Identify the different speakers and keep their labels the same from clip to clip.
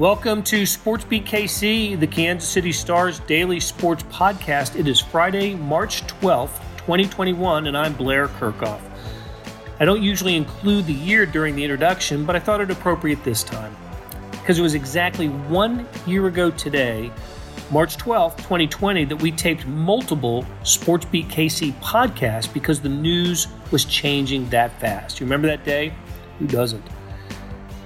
Speaker 1: Welcome to Sports Beat KC, the Kansas City Stars daily sports podcast. It is Friday, March 12th, 2021, and I'm Blair Kerkhoff. I don't usually include the year during the introduction, but I thought it appropriate this time because it was exactly one year ago today, March 12th, 2020, that we taped multiple Sports Beat KC podcasts because the news was changing that fast. You remember that day? Who doesn't?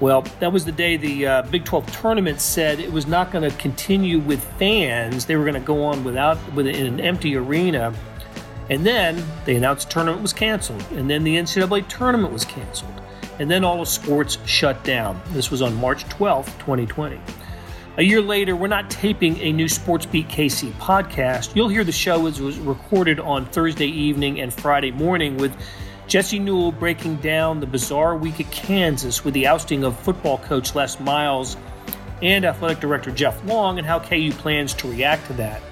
Speaker 1: Well, that was the day the uh, Big 12 tournament said it was not going to continue with fans. They were going to go on without with in an empty arena. And then they announced the tournament was canceled. And then the NCAA tournament was canceled. And then all of sports shut down. This was on March 12th, 2020. A year later, we're not taping a new Sports Beat KC podcast. You'll hear the show as was recorded on Thursday evening and Friday morning with Jesse Newell breaking down the bizarre week at Kansas with the ousting of football coach Les Miles and athletic director Jeff Long and how KU plans to react to that.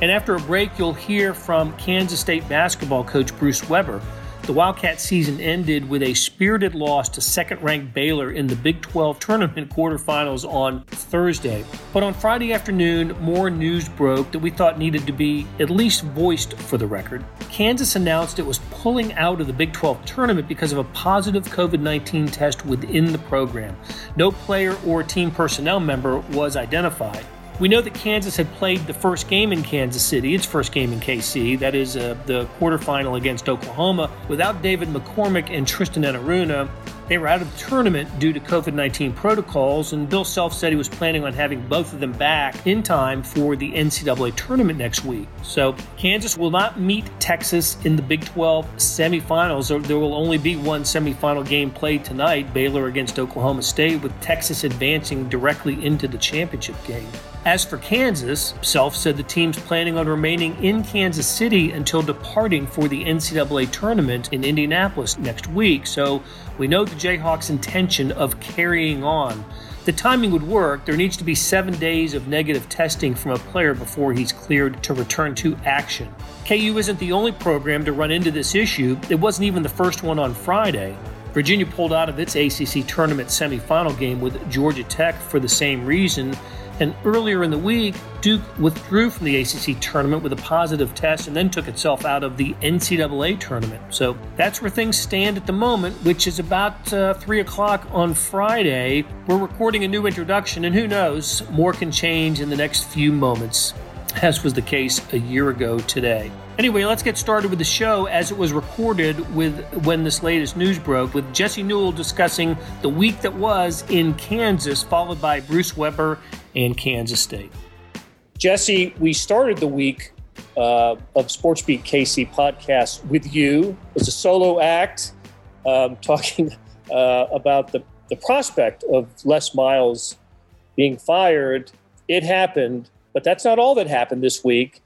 Speaker 1: And after a break, you'll hear from Kansas State basketball coach Bruce Weber the Wildcat season ended with a spirited loss to second ranked Baylor in the Big 12 tournament quarterfinals on Thursday. But on Friday afternoon, more news broke that we thought needed to be at least voiced for the record. Kansas announced it was pulling out of the Big 12 tournament because of a positive COVID 19 test within the program. No player or team personnel member was identified. We know that Kansas had played the first game in Kansas City, its first game in KC, that is uh, the quarterfinal against Oklahoma, without David McCormick and Tristan Enaruna. They were out of the tournament due to COVID 19 protocols, and Bill Self said he was planning on having both of them back in time for the NCAA tournament next week. So, Kansas will not meet Texas in the Big 12 semifinals. There will only be one semifinal game played tonight Baylor against Oklahoma State, with Texas advancing directly into the championship game. As for Kansas, Self said the team's planning on remaining in Kansas City until departing for the NCAA tournament in Indianapolis next week, so we know the Jayhawks' intention of carrying on. The timing would work. There needs to be seven days of negative testing from a player before he's cleared to return to action. KU isn't the only program to run into this issue. It wasn't even the first one on Friday. Virginia pulled out of its ACC tournament semifinal game with Georgia Tech for the same reason, and earlier in the week, Duke withdrew from the ACC tournament with a positive test and then took itself out of the NCAA tournament. So that's where things stand at the moment, which is about uh, 3 o'clock on Friday. We're recording a new introduction, and who knows, more can change in the next few moments, as was the case a year ago today. Anyway, let's get started with the show as it was recorded with when this latest news broke, with Jesse Newell discussing the week that was in Kansas, followed by Bruce Weber and Kansas State. Jesse, we started the week uh, of SportsBeat KC podcast with you as a solo act, um, talking uh, about the, the prospect of Les Miles being fired. It happened, but that's not all that happened this week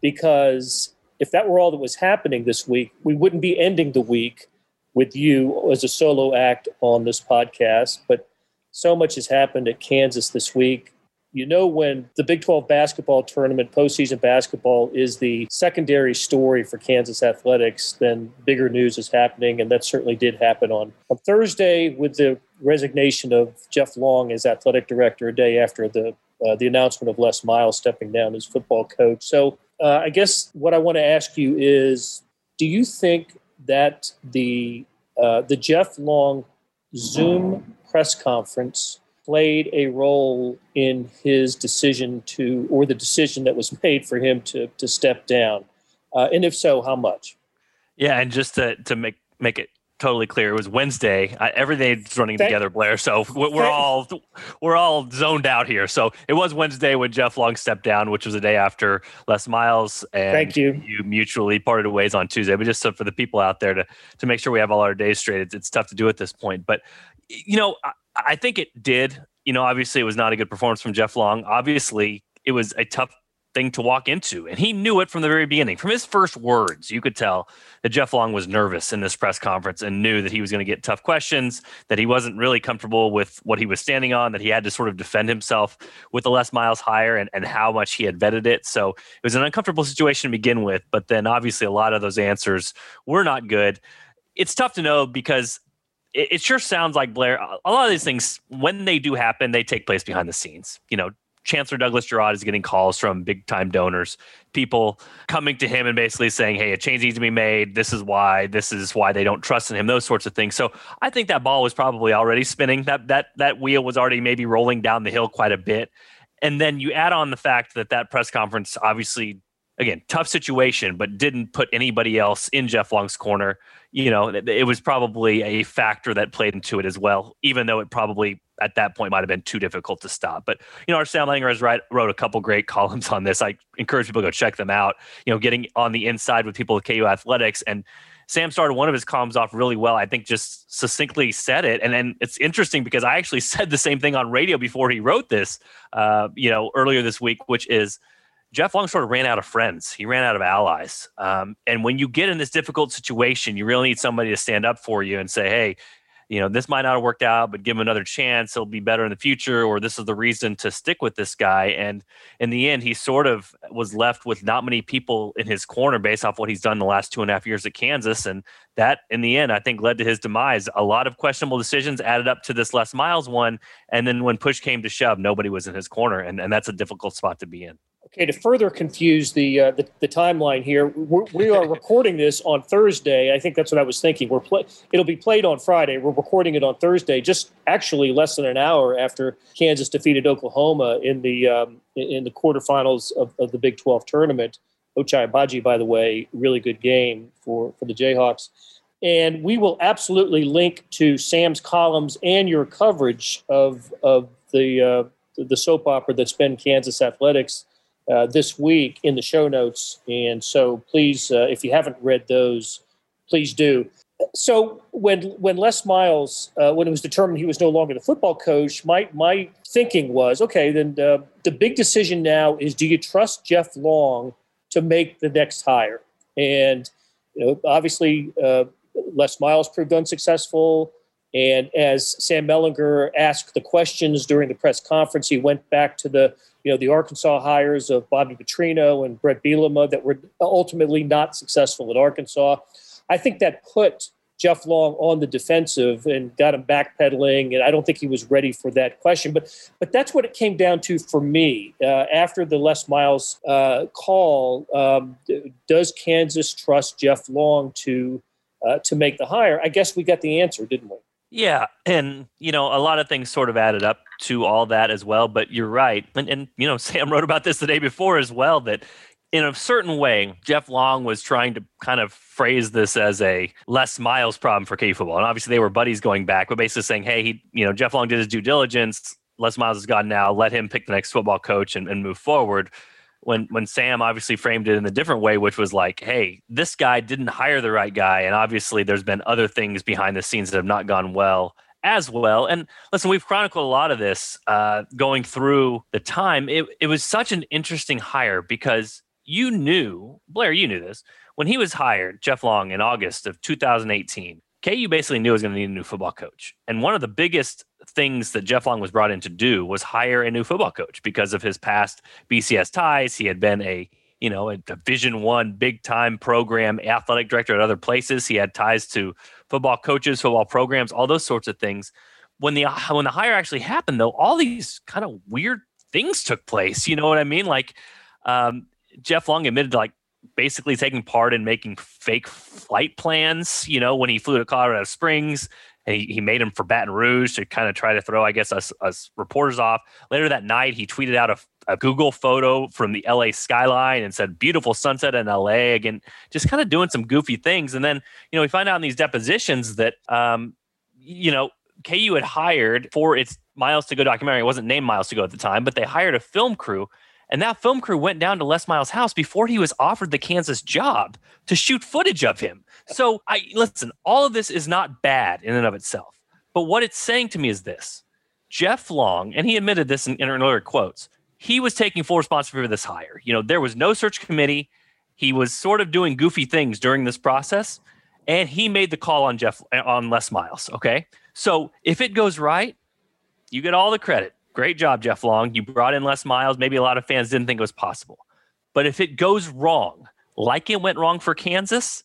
Speaker 1: because if that were all that was happening this week, we wouldn't be ending the week with you as a solo act on this podcast. But so much has happened at Kansas this week you know when the Big 12 basketball tournament, postseason basketball, is the secondary story for Kansas athletics, then bigger news is happening, and that certainly did happen on, on Thursday with the resignation of Jeff Long as athletic director a day after the uh, the announcement of Les Miles stepping down as football coach. So uh, I guess what I want to ask you is, do you think that the uh, the Jeff Long Zoom press conference played a role in his decision to, or the decision that was made for him to to step down? Uh, and if so, how much?
Speaker 2: Yeah, and just to to make make it totally clear, it was Wednesday. I, everything's running Thank, together, Blair. So we're, we're all we're all zoned out here. So it was Wednesday when Jeff Long stepped down, which was the day after Les Miles. And
Speaker 1: Thank you.
Speaker 2: You mutually parted ways on Tuesday. But just so for the people out there to to make sure we have all our days straight, it's, it's tough to do at this point. But you know, I think it did. You know, obviously it was not a good performance from Jeff Long. Obviously, it was a tough thing to walk into. And he knew it from the very beginning. From his first words, you could tell that Jeff Long was nervous in this press conference and knew that he was going to get tough questions, that he wasn't really comfortable with what he was standing on, that he had to sort of defend himself with the Les Miles hire and, and how much he had vetted it. So it was an uncomfortable situation to begin with. But then obviously a lot of those answers were not good. It's tough to know because it, it sure sounds like Blair. A lot of these things, when they do happen, they take place behind the scenes. You know, Chancellor Douglas Girod is getting calls from big time donors, people coming to him and basically saying, Hey, a change needs to be made. This is why, this is why they don't trust in him, those sorts of things. So I think that ball was probably already spinning. That that that wheel was already maybe rolling down the hill quite a bit. And then you add on the fact that that press conference obviously again, tough situation, but didn't put anybody else in Jeff Long's corner. You know, it, was probably a factor that played into it as well, even though it probably at that point might have been too difficult to stop. But you know, our Sam Mellinger has write, wrote a couple great columns on this. I encourage people to go check them out. You know, getting on the inside with people with KU athletics and. Sam started one of his columns off really well. I think just succinctly said it, and then it's interesting because I actually said the same thing on radio before he wrote this. Uh, you know, earlier this week, which is Jeff Long sort of ran out of friends. He ran out of allies. Um, and when you get in this difficult situation, you really need somebody to stand up for you and say, hey, you know, this might not have worked out, but give him another chance. He'll be better in the future, or this is the reason to stick with this guy. And in the end, he sort of was left with not many people in his corner based off what he's done the last two and a half years at Kansas. And that, in the end, I think led to his demise. A lot of questionable decisions added up to this Les Miles one. And then when push came to shove, nobody was in his corner. And, and that's a difficult spot to be in.
Speaker 1: Okay, to further confuse the uh, the, the, timeline here, we're, we are recording this on Thursday. I think that's what I was thinking. We're play, it'll be played on Friday. We're recording it on Thursday, just actually less than an hour after Kansas defeated Oklahoma in the um, in the quarterfinals of, of the Big 12 tournament. Ochai Agbaji, by the way, really good game for for the Jayhawks. And we will absolutely link to Sam's columns and your coverage of of the uh, the soap opera that's been Kansas athletics uh, this week in the show notes. And so please, uh, if you haven't read those, please do. So when when Les Miles, uh, when it was determined he was no longer the football coach, my my thinking was, okay, then the, the big decision now is, do you trust Jeff Long to make the next hire? And you know, obviously, uh, Les Miles proved unsuccessful. And as Sam Mellinger asked the questions during the press conference, he went back to the you know the Arkansas hires of Bobby Petrino and Bret Bielema that were ultimately not successful at Arkansas. I think that put Jeff Long on the defensive and got him backpedaling, and I don't think he was ready for that question. But but that's what it came down to for me uh, after the Les Miles uh, call. Um, does Kansas trust Jeff Long to uh, to make the hire? I guess we got the answer, didn't we?
Speaker 2: Yeah, and you know, a lot of things sort of added up to all that as well. But you're right, and, and you know, Sam wrote about this the day before as well. That in a certain way, Jeff Long was trying to kind of phrase this as a Les Miles problem for KU football, and obviously they were buddies going back, but basically saying, hey, he, you know, Jeff Long did his due diligence. Les Miles is gone now. Let him pick the next football coach and, and move forward when when Sam obviously framed it in a different way, which was like, hey, this guy didn't hire the right guy, and obviously there's been other things behind the scenes that have not gone well as well. And listen, we've chronicled a lot of this uh, going through the time. It it was such an interesting hire because you knew Blair, you knew this when he was hired, Jeff Long in August of 2018. KU basically knew it was going to need a new football coach. And one of the biggest things that Jeff Long was brought in to do was hire a new football coach because of his past BCS ties. He had been a you know, a Division One big time program athletic director at other places. He had ties to football coaches, football programs, all those sorts of things. When the when the hire actually happened, though, all these kind of weird things took place. You know what I mean? Like um, Jeff Long admitted to like basically taking part in making fake flight plans. You know, when he flew to Colorado Springs, he, he made him for Baton Rouge to kind of try to throw, I guess, us, us reporters off. Later that night, he tweeted out a, a Google photo from the LA skyline and said, beautiful sunset in LA. Again, just kind of doing some goofy things. And then, you know, we find out in these depositions that, um, you know, KU had hired for its Miles to Go documentary. It wasn't named Miles to Go at the time, but they hired a film crew and that film crew went down to Les Miles' house before he was offered the Kansas job to shoot footage of him. So I listen, all of this is not bad in and of itself. But what it's saying to me is this Jeff Long, and he admitted this in, in earlier quotes, he was taking full responsibility for this hire. You know, there was no search committee. He was sort of doing goofy things during this process, and he made the call on Jeff on Les Miles. Okay. So if it goes right, you get all the credit. Great job, Jeff Long. You brought in Les Miles. Maybe a lot of fans didn't think it was possible. But if it goes wrong, like it went wrong for Kansas,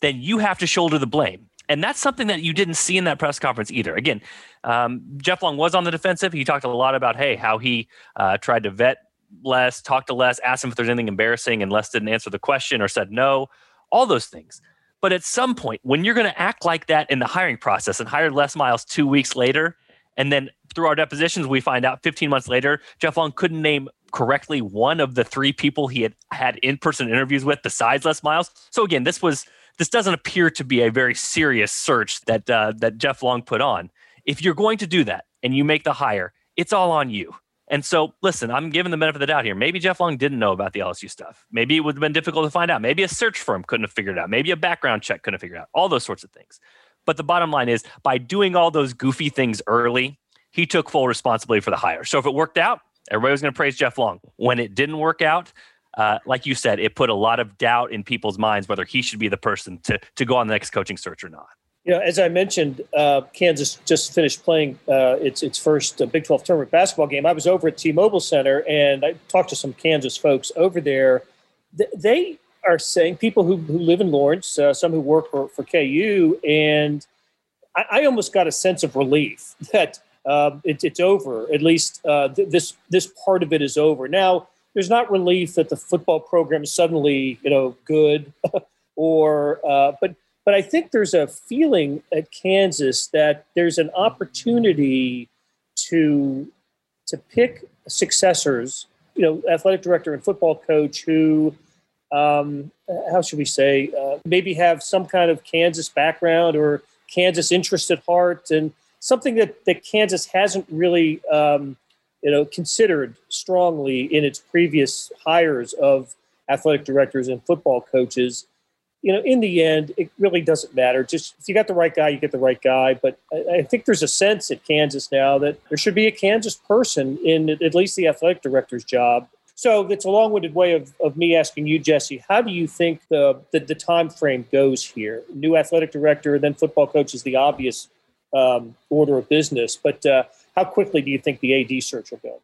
Speaker 2: then you have to shoulder the blame. And that's something that you didn't see in that press conference either. Again, um, Jeff Long was on the defensive. He talked a lot about, hey, how he uh, tried to vet Les, talked to Les, asked him if there's anything embarrassing, and Les didn't answer the question or said no, all those things. But at some point, when you're going to act like that in the hiring process and hire Les Miles two weeks later, and then through our depositions, we find out 15 months later, Jeff Long couldn't name correctly one of the three people he had had in-person interviews with besides Les Miles. So again, this was this doesn't appear to be a very serious search that uh, that Jeff Long put on. If you're going to do that and you make the hire, it's all on you. And so, listen, I'm giving the benefit of the doubt here. Maybe Jeff Long didn't know about the LSU stuff. Maybe it would have been difficult to find out. Maybe a search firm couldn't have figured it out. Maybe a background check couldn't have figured out. All those sorts of things. But the bottom line is, by doing all those goofy things early, he took full responsibility for the hire. So if it worked out, everybody was going to praise Jeff Long. When it didn't work out, uh, like you said, it put a lot of doubt in people's minds whether he should be the person to to go on the next coaching search or not.
Speaker 1: You know, as I mentioned, uh, Kansas just finished playing uh, its its first uh, Big 12 tournament basketball game. I was over at T-Mobile Center and I talked to some Kansas folks over there. Th- they are saying people who, who live in Lawrence, uh, some who work for, for KU, and I, I, almost got a sense of relief that um, it, it's over. At least uh, th- this this part of it is over. Now, there's not relief that the football program is suddenly you know good, or uh, but but I think there's a feeling at Kansas that there's an opportunity to to pick successors. You know, athletic director and football coach who, um, how should we say, uh, maybe have some kind of Kansas background or Kansas interest at heart, and something that that Kansas hasn't really, um, you know, considered strongly in its previous hires of athletic directors and football coaches you know, in the end, it really doesn't matter. Just if you got the right guy, you get the right guy. But I, I, think there's a sense at Kansas now that there should be a Kansas person in at least the athletic director's job. So it's a long-winded way of, of me asking you, Jesse. How do you think the, the, the time frame goes here? New athletic director, then football coach is the obvious um, order of business. But uh, how quickly do you think the AD search will go?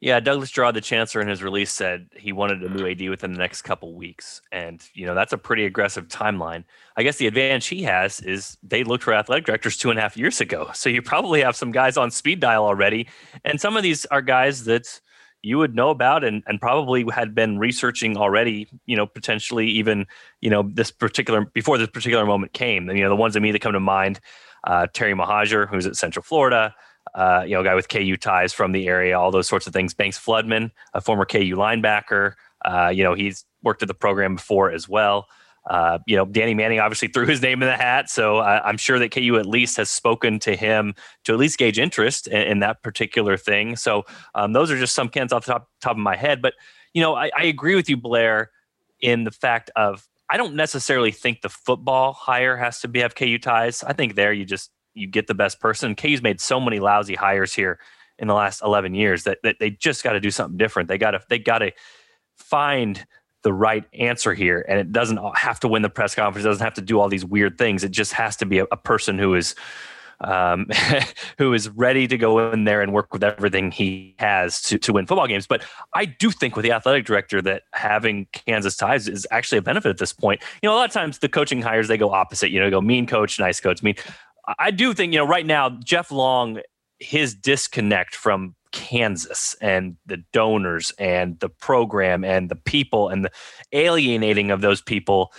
Speaker 2: Yeah, Douglas Girod, the chancellor, in his release said he wanted a new AD within the next couple weeks, and you know that's a pretty aggressive timeline. I guess the advantage he has is they looked for athletic directors two and a half years ago, so you probably have some guys on speed dial already, and some of these are guys that you would know about and, and probably had been researching already. You know, potentially even you know this particular before this particular moment came. And you know the ones that me that come to mind, uh, Terry Mohajir, who's at Central Florida uh, you know, a guy with KU ties from the area, all those sorts of things. Banks Floodman, a former KU linebacker, uh, you know, he's worked at the program before as well. Uh, you know, Danny Manning obviously threw his name in the hat, so I, am sure that KU at least has spoken to him to at least gauge interest in, in that particular thing. So um, those are just some cans off the top, top of my head. But you know, I, I agree with you, Blair, in the fact of I don't necessarily think the football hire has to be have KU ties. I think there you just you get the best person. KU's made so many lousy hires here in the last 11 years that, that they just got to do something different. They got to they got to find the right answer here, and it doesn't have to win the press conference. It doesn't have to do all these weird things. It just has to be a, a person who is um, who is ready to go in there and work with everything he has to, to win football games. But I do think with the athletic director that having Kansas ties is actually a benefit at this point. You know, a lot of times the coaching hires they go opposite. You know, go mean coach, nice coach. Mean I do think, you know, right now, Jeff Long, his disconnect from Kansas and the donors and the program and the people and the alienating of those people.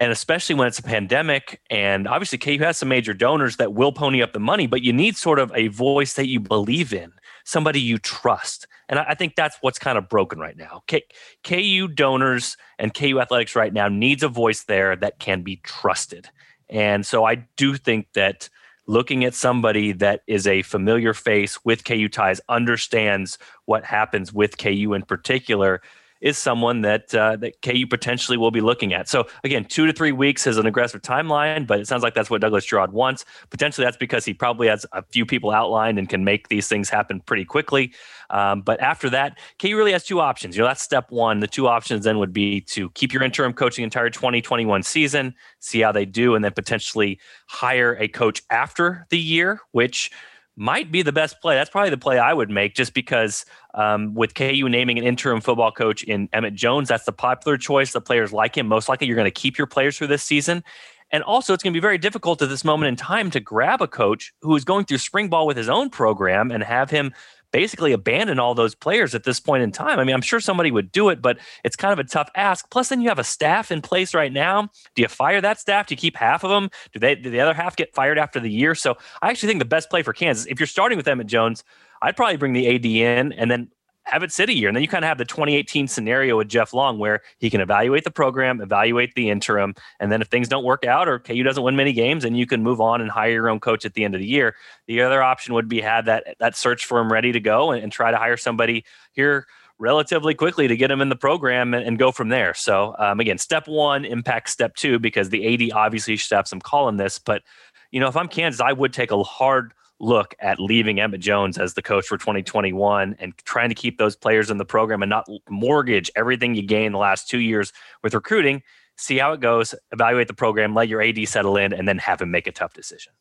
Speaker 2: And especially when it's a pandemic, and obviously KU has some major donors that will pony up the money, but you need sort of a voice that you believe in, somebody you trust. And I think that's what's kind of broken right now. K- KU donors and KU athletics right now needs a voice there that can be trusted. And so I do think that looking at somebody that is a familiar face with KU ties, understands what happens with KU in particular, is someone that uh, that KU potentially will be looking at. So again, two to three weeks is an aggressive timeline, but it sounds like that's what Douglas Girod wants. Potentially, that's because he probably has a few people outlined and can make these things happen pretty quickly. Um, but after that, KU really has two options. You know, that's step one. The two options then would be to keep your interim coaching entire 2021 season, see how they do, and then potentially hire a coach after the year, which might be the best play. That's probably the play I would make just because um, with KU naming an interim football coach in Emmett Jones, that's the popular choice. The players like him. Most likely, you're going to keep your players for this season. And also, it's going to be very difficult at this moment in time to grab a coach who is going through spring ball with his own program and have him basically abandon all those players at this point in time. I mean, I'm sure somebody would do it, but it's kind of a tough ask. Plus, then you have a staff in place right now. Do you fire that staff? Do you keep half of them? Do they do the other half get fired after the year? So I actually think the best play for Kansas, if you're starting with Emmett Jones, I'd probably bring the AD in and then have it sit a year. And then you kind of have the 2018 scenario with Jeff Long where he can evaluate the program, evaluate the interim. And then if things don't work out or KU doesn't win many games, then you can move on and hire your own coach at the end of the year. The other option would be have that, that search for him ready to go and, and try to hire somebody here relatively quickly to get him in the program and, and go from there. So um, again, step one impacts step two because the AD obviously should have some call in this. But, you know, if I'm Kansas, I would take a hard – look at leaving Emmett Jones as the coach for 2021 and trying to keep those players in the program and not mortgage everything you gained the last two years with recruiting. See how it goes, evaluate the program, let your AD settle in, and then have him make a tough decision.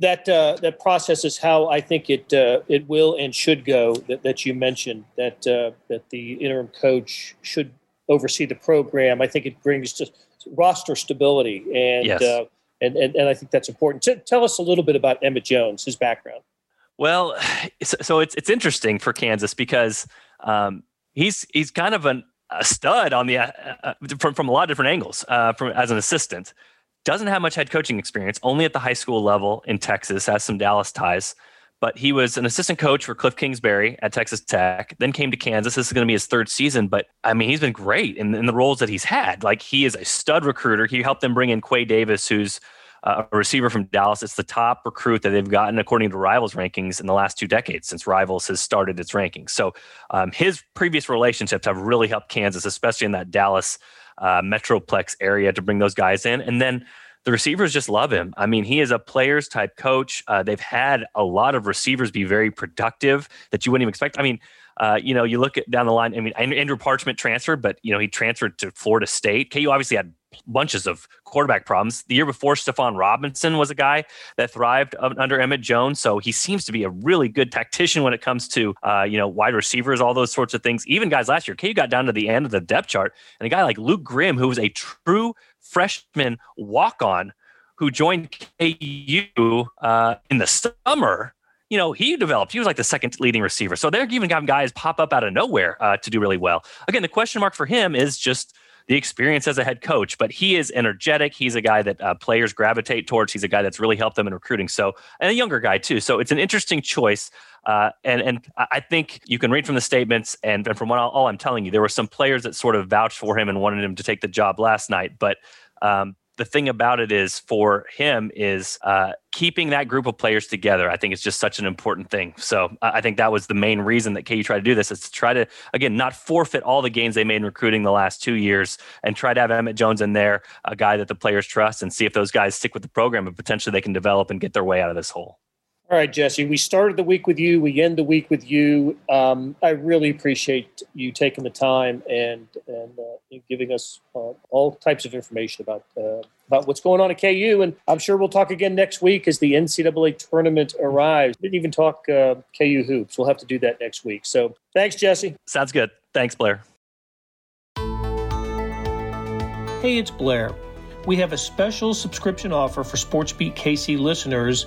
Speaker 1: That uh, that process is how I think it uh, it will and should go. That, that you mentioned that uh, that the interim coach should oversee the program. I think it brings just roster stability and yes uh, and, and, and I think that's important. T- tell us a little bit about Emmett Jones, his background.
Speaker 2: Well, so it's it's interesting for Kansas because um, he's he's kind of an, a stud on the uh, uh, from from a lot of different angles. Uh, from as an assistant, doesn't have much head coaching experience, only at the high school level in Texas. Has some Dallas ties, but he was an assistant coach for Cliff Kingsbury at Texas Tech. Then came to Kansas. This is going to be his third season, but I mean, he's been great in, in the roles that he's had. Like he is a stud recruiter. He helped them bring in Quay Davis, who's uh, a receiver from Dallas. It's the top recruit that they've gotten according to Rivals rankings in the last two decades since Rivals has started its rankings. So um, his previous relationships have really helped Kansas, especially in that Dallas uh, metroplex area, to bring those guys in. And then the receivers just love him. I mean, he is a players type coach. Uh, they've had a lot of receivers be very productive that you wouldn't even expect. I mean, uh, you know, you look at down the line. I mean, Andrew Parchment transferred, but you know, he transferred to Florida State. KU obviously had bunches of quarterback problems. The year before, Stephon Robinson was a guy that thrived under Emmett Jones. So he seems to be a really good tactician when it comes to, uh, you know, wide receivers, all those sorts of things. Even guys last year, KU got down to the end of the depth chart, and a guy like Luke Grimm, who was a true freshman walk on who joined KU uh, in the summer you know, he developed. He was like the second leading receiver. So they're even having guys pop up out of nowhere uh, to do really well. Again, the question mark for him is just the experience as a head coach, but he is energetic. He's a guy that uh, players gravitate towards. He's a guy that's really helped them in recruiting. So, and a younger guy too. So it's an interesting choice. Uh, and and I think you can read from the statements and, and from what all, all I'm telling you, there were some players that sort of vouched for him and wanted him to take the job last night. But um, the thing about it is for him is uh, keeping that group of players together. I think it's just such an important thing. So I think that was the main reason that KU tried to do this is to try to again not forfeit all the gains they made in recruiting the last two years and try to have Emmett Jones in there, a guy that the players trust, and see if those guys stick with the program and potentially they can develop and get their way out of this hole.
Speaker 1: All right, Jesse. We started the week with you. We end the week with you. Um, I really appreciate you taking the time and and uh, giving us uh, all types of information about uh, about what's going on at KU. And I'm sure we'll talk again next week as the NCAA tournament arrives. We Didn't even talk uh, KU hoops. We'll have to do that next week. So thanks, Jesse.
Speaker 2: Sounds good. Thanks, Blair.
Speaker 1: Hey, it's Blair. We have a special subscription offer for SportsBeat KC listeners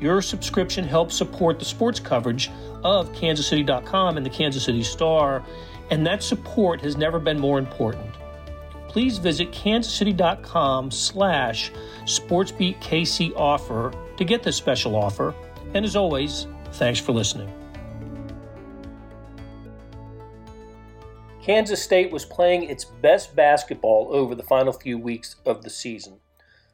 Speaker 1: Your subscription helps support the sports coverage of kansascity.com and the Kansas City Star, and that support has never been more important. Please visit kansascity.com slash sportsbeatkc offer to get this special offer. And as always, thanks for listening. Kansas State was playing its best basketball over the final few weeks of the season.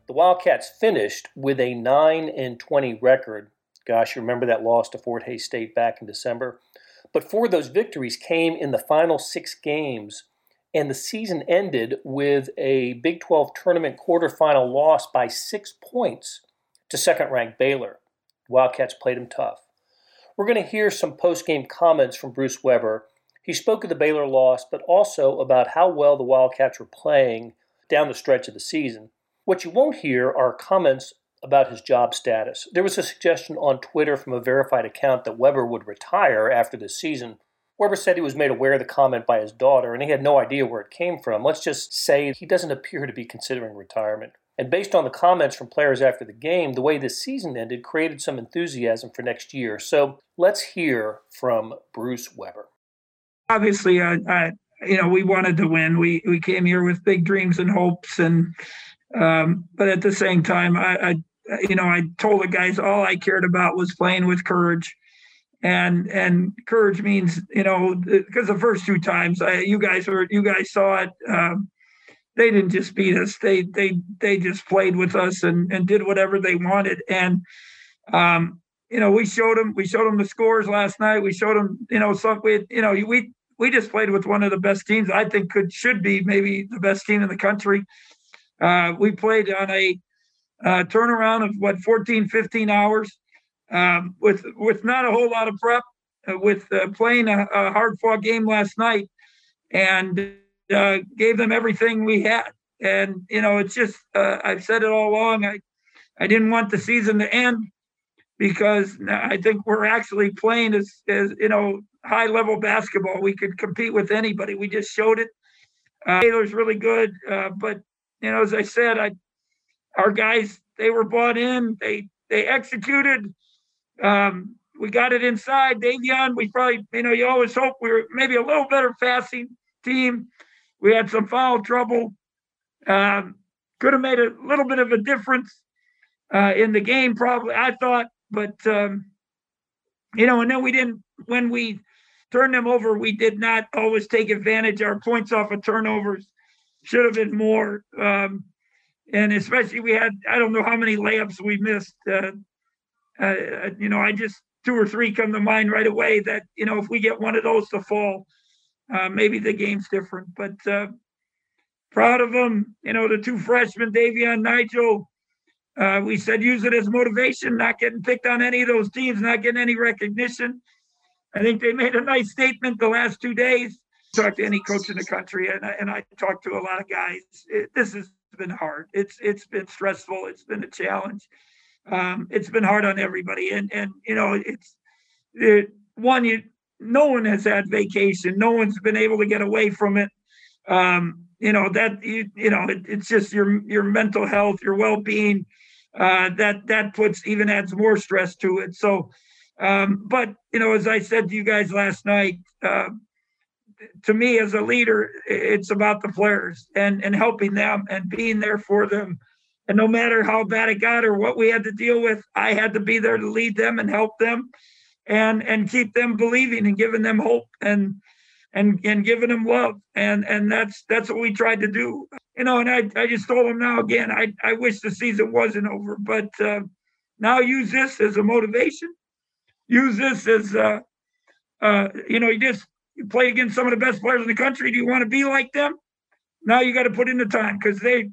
Speaker 1: The Wildcats finished with a 9 and 20 record. Gosh, you remember that loss to Fort Hays State back in December? But four of those victories came in the final six games, and the season ended with a Big 12 tournament quarterfinal loss by six points to second ranked Baylor. Wildcats played them tough. We're going to hear some post game comments from Bruce Weber. He spoke of the Baylor loss, but also about how well the Wildcats were playing down the stretch of the season. What you won't hear are comments about his job status. There was a suggestion on Twitter from a verified account that Weber would retire after this season. Weber said he was made aware of the comment by his daughter and he had no idea where it came from. Let's just say he doesn't appear to be considering retirement. And based on the comments from players after the game, the way this season ended created some enthusiasm for next year. So let's hear from Bruce Weber.
Speaker 3: Obviously, I, I you know, we wanted to win. We we came here with big dreams and hopes, and um, but at the same time, I, I you know, I told the guys all I cared about was playing with courage. And and courage means, you know, because the first two times I, you guys were you guys saw it. Um, they didn't just beat us; they they they just played with us and and did whatever they wanted. And um, you know, we showed them we showed them the scores last night. We showed them, you know, some we you know we we just played with one of the best teams. I think could should be maybe the best team in the country. Uh, we played on a uh, turnaround of what 14, 15 hours um, with with not a whole lot of prep, uh, with uh, playing a, a hard fought game last night, and uh, gave them everything we had. And you know, it's just uh, I've said it all along. I I didn't want the season to end because I think we're actually playing as, as you know high level basketball. We could compete with anybody. We just showed it. Uh, Baylor's really good, uh, but you know, as I said, I our guys they were bought in. They they executed. Um, we got it inside. Davion, we probably you know you always hope we were maybe a little better passing team. We had some foul trouble. Um, could have made a little bit of a difference uh, in the game, probably. I thought, but um, you know, and then we didn't when we turned them over. We did not always take advantage. Our points off of turnovers should have been more. Um, and especially we had I don't know how many layups we missed. Uh, uh, you know, I just two or three come to mind right away that you know if we get one of those to fall, uh, maybe the game's different. But uh, proud of them. You know, the two freshmen, Davion, Nijel. Uh, we said use it as motivation, not getting picked on any of those teams, not getting any recognition. I think they made a nice statement the last two days talk to any coach in the country, and I, and I talked to a lot of guys. It, this has been hard. It's it's been stressful. It's been a challenge. Um, it's been hard on everybody, and and you know it's it, one you no one has had vacation. No one's been able to get away from it. Um, you know that you, you know it, it's just your your mental health, your well being. Uh, that that puts even adds more stress to it. So, um, but you know, as I said to you guys last night, uh, to me as a leader, it's about the players and and helping them and being there for them. And no matter how bad it got or what we had to deal with, I had to be there to lead them and help them, and and keep them believing and giving them hope and and and giving them love. And and that's that's what we tried to do. You know, and I I just told them now again. I I wish the season wasn't over, but uh, now use this as a motivation. Use this as uh, uh, you know, you just you play against some of the best players in the country. Do you want to be like them? Now you got to put in the time because they,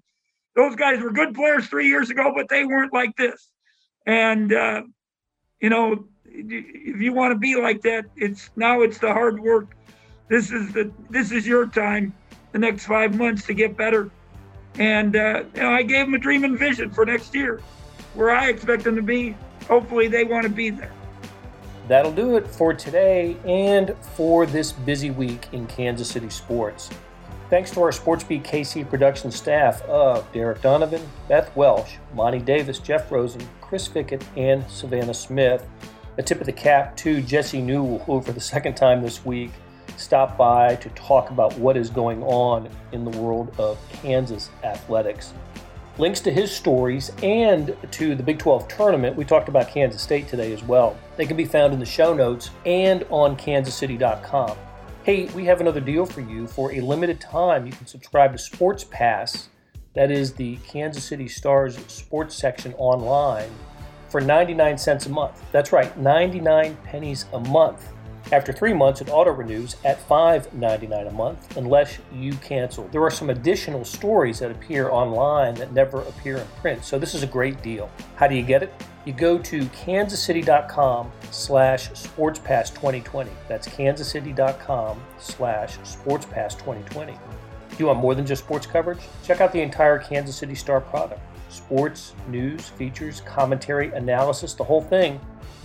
Speaker 3: those guys were good players three years ago, but they weren't like this. And uh, you know, if you want to be like that, it's now it's the hard work. This is the this is your time, the next five months to get better. And uh, you know, I gave them a dream and vision for next year, where I expect them to be. Hopefully, they want to be there.
Speaker 1: That'll do it for today and for this busy week in Kansas City sports. Thanks to our SportsBeat KC production staff of Derek Donovan, Beth Welsh, Monty Davis, Jeff Rosen, Chris Fickett, and Savannah Smith. A tip of the cap to Jesse Newell, who for the second time this week stopped by to talk about what is going on in the world of Kansas athletics. Links to his stories and to the Big 12 tournament. We talked about Kansas State today as well. They can be found in the show notes and on kansascity.com. Hey, we have another deal for you. For a limited time, you can subscribe to Sports Pass, that is the Kansas City Stars sports section online, for 99 cents a month. That's right, 99 pennies a month. After three months, it auto renews at $5.99 a month unless you cancel. There are some additional stories that appear online that never appear in print, so this is a great deal. How do you get it? You go to kansascity.com slash sportspass2020. That's kansascity.com slash sportspass2020. Do you want more than just sports coverage? Check out the entire Kansas City Star product. Sports, news, features, commentary, analysis, the whole thing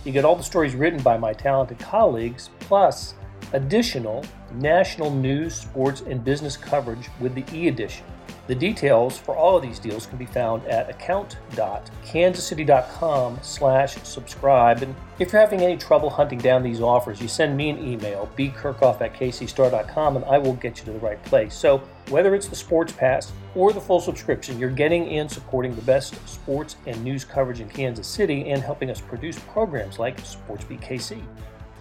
Speaker 1: you get all the stories written by my talented colleagues, plus additional national news, sports, and business coverage with the e edition. The details for all of these deals can be found at account.kansascity.com slash subscribe. And if you're having any trouble hunting down these offers, you send me an email, bkerkhoff at kcstar.com, and I will get you to the right place. So whether it's the Sports Pass or the full subscription, you're getting and supporting the best sports and news coverage in Kansas City and helping us produce programs like SportsBeat KC.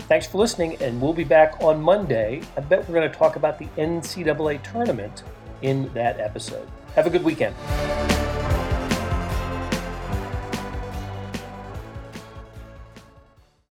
Speaker 1: Thanks for listening, and we'll be back on Monday. I bet we're going to talk about the NCAA tournament in that episode. Have a good weekend.